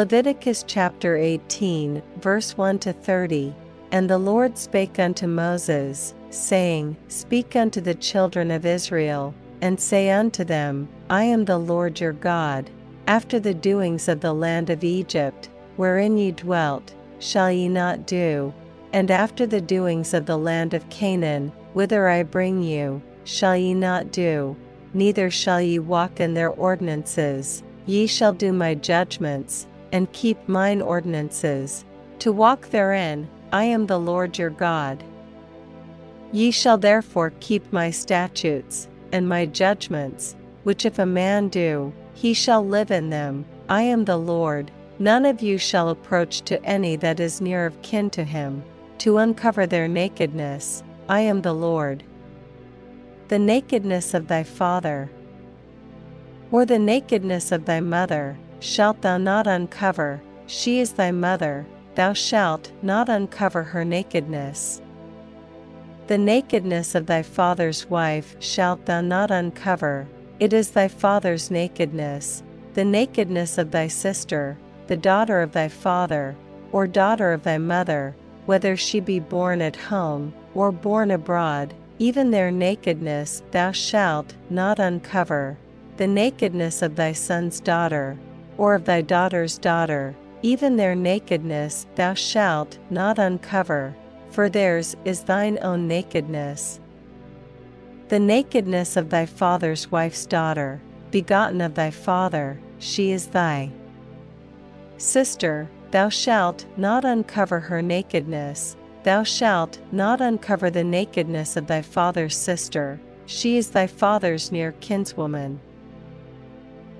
Leviticus chapter 18, verse 1 to 30. And the Lord spake unto Moses, saying, Speak unto the children of Israel, and say unto them, I am the Lord your God. After the doings of the land of Egypt, wherein ye dwelt, shall ye not do, and after the doings of the land of Canaan, whither I bring you, shall ye not do, neither shall ye walk in their ordinances, ye shall do my judgments, and keep mine ordinances, to walk therein, I am the Lord your God. Ye shall therefore keep my statutes, and my judgments, which if a man do, he shall live in them, I am the Lord. None of you shall approach to any that is near of kin to him, to uncover their nakedness, I am the Lord. The nakedness of thy father, or the nakedness of thy mother, shalt thou not uncover, she is thy mother, thou shalt not uncover her nakedness. The nakedness of thy father's wife shalt thou not uncover, it is thy father's nakedness, the nakedness of thy sister, the daughter of thy father, or daughter of thy mother, whether she be born at home, or born abroad, even their nakedness thou shalt not uncover, the nakedness of thy son's daughter, or of thy daughter's daughter, even their nakedness thou shalt not uncover, for theirs is thine own nakedness. The nakedness of thy father's wife's daughter, begotten of thy father, she is thy sister, thou shalt not uncover her nakedness, thou shalt not uncover the nakedness of thy father's sister, she is thy father's near kinswoman.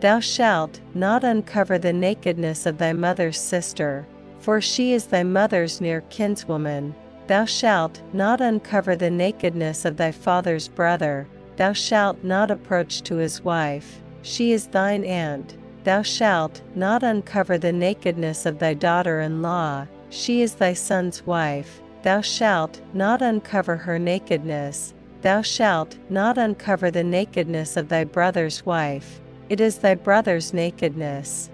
Thou shalt not uncover the nakedness of thy mother's sister, for she is thy mother's near kinswoman, Thou shalt not uncover the nakedness of thy father's brother, thou shalt not approach to his wife, she is thine aunt. Thou shalt not uncover the nakedness of thy daughter in law, she is thy son's wife, thou shalt not uncover her nakedness, thou shalt not uncover the nakedness of thy brother's wife, it is thy brother's nakedness.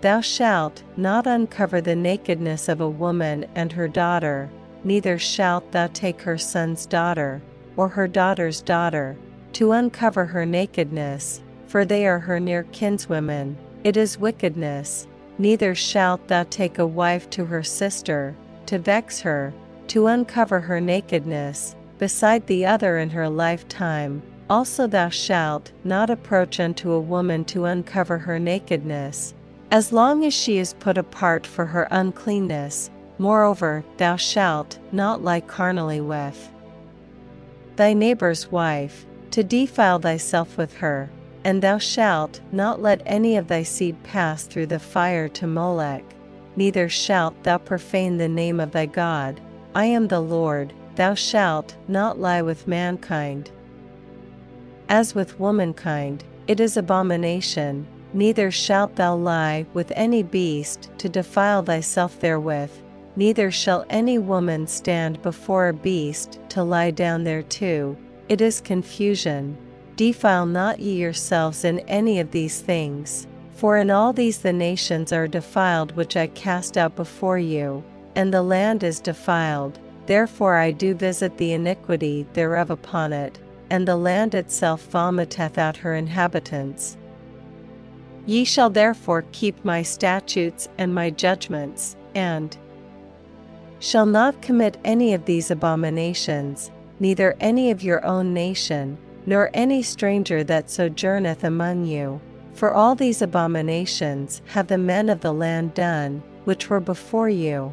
Thou shalt not uncover the nakedness of a woman and her daughter, neither shalt thou take her son's daughter, or her daughter's daughter, to uncover her nakedness, for they are her near kinswomen, it is wickedness. Neither shalt thou take a wife to her sister, to vex her, to uncover her nakedness, beside the other in her lifetime. Also thou shalt not approach unto a woman to uncover her nakedness, as long as she is put apart for her uncleanness, moreover, thou shalt not lie carnally with thy neighbor's wife, to defile thyself with her, and thou shalt not let any of thy seed pass through the fire to Molech, neither shalt thou profane the name of thy God. I am the Lord, thou shalt not lie with mankind. As with womankind, it is abomination Neither shalt thou lie with any beast to defile thyself therewith, neither shall any woman stand before a beast to lie down thereto, it is confusion. Defile not ye yourselves in any of these things, for in all these the nations are defiled which I cast out before you, and the land is defiled, therefore I do visit the iniquity thereof upon it, and the land itself vomiteth out her inhabitants. Ye shall therefore keep my statutes and my judgments, and shall not commit any of these abominations, neither any of your own nation, nor any stranger that sojourneth among you. For all these abominations have the men of the land done, which were before you.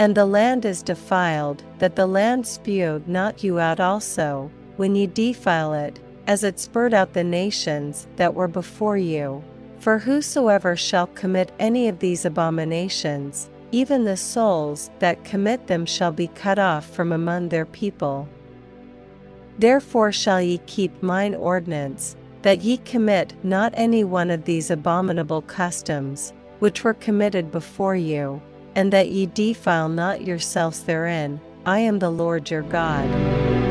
And the land is defiled, that the land spewed not you out also, when ye defile it, as it spurred out the nations that were before you. For whosoever shall commit any of these abominations, even the souls that commit them shall be cut off from among their people. Therefore shall ye keep mine ordinance, that ye commit not any one of these abominable customs, which were committed before you, and that ye defile not yourselves therein, I am the Lord your God.